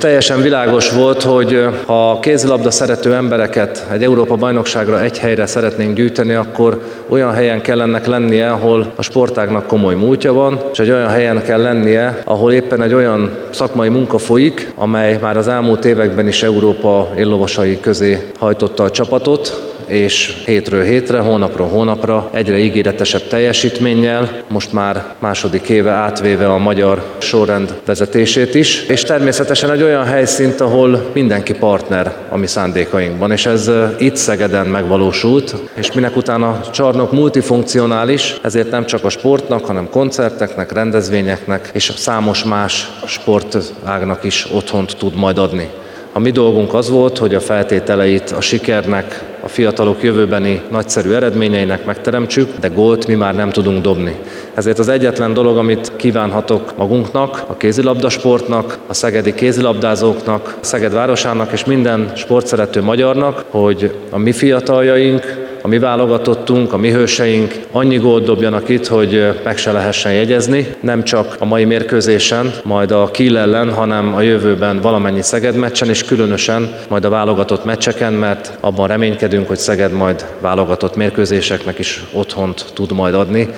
Teljesen világos volt, hogy ha a kézilabda szerető embereket egy Európa bajnokságra egy helyre szeretnénk gyűjteni, akkor olyan helyen kell ennek lennie, ahol a sportágnak komoly múltja van, és egy olyan helyen kell lennie, ahol éppen egy olyan szakmai munka folyik, amely már az elmúlt években is Európa éllovasai közé hajtotta a csapatot, és hétről hétre, hónapról hónapra egyre ígéretesebb teljesítménnyel, most már második éve átvéve a magyar sorrend vezetését is, és természetesen egy olyan helyszínt, ahol mindenki partner a mi szándékainkban, és ez itt Szegeden megvalósult, és minek utána a csarnok multifunkcionális, ezért nem csak a sportnak, hanem koncerteknek, rendezvényeknek és számos más sportágnak is otthont tud majd adni. A mi dolgunk az volt, hogy a feltételeit a sikernek, a fiatalok jövőbeni nagyszerű eredményeinek megteremtsük, de gólt mi már nem tudunk dobni. Ezért az egyetlen dolog, amit kívánhatok magunknak, a kézilabdasportnak, a szegedi kézilabdázóknak, Szeged városának és minden sportszerető magyarnak, hogy a mi fiataljaink, a mi válogatottunk, a mi hőseink annyi gólt dobjanak itt, hogy meg se lehessen jegyezni, nem csak a mai mérkőzésen, majd a Kiel ellen, hanem a jövőben valamennyi Szeged meccsen, és különösen majd a válogatott meccseken, mert abban reménykedünk, hogy Szeged majd válogatott mérkőzéseknek is otthont tud majd adni.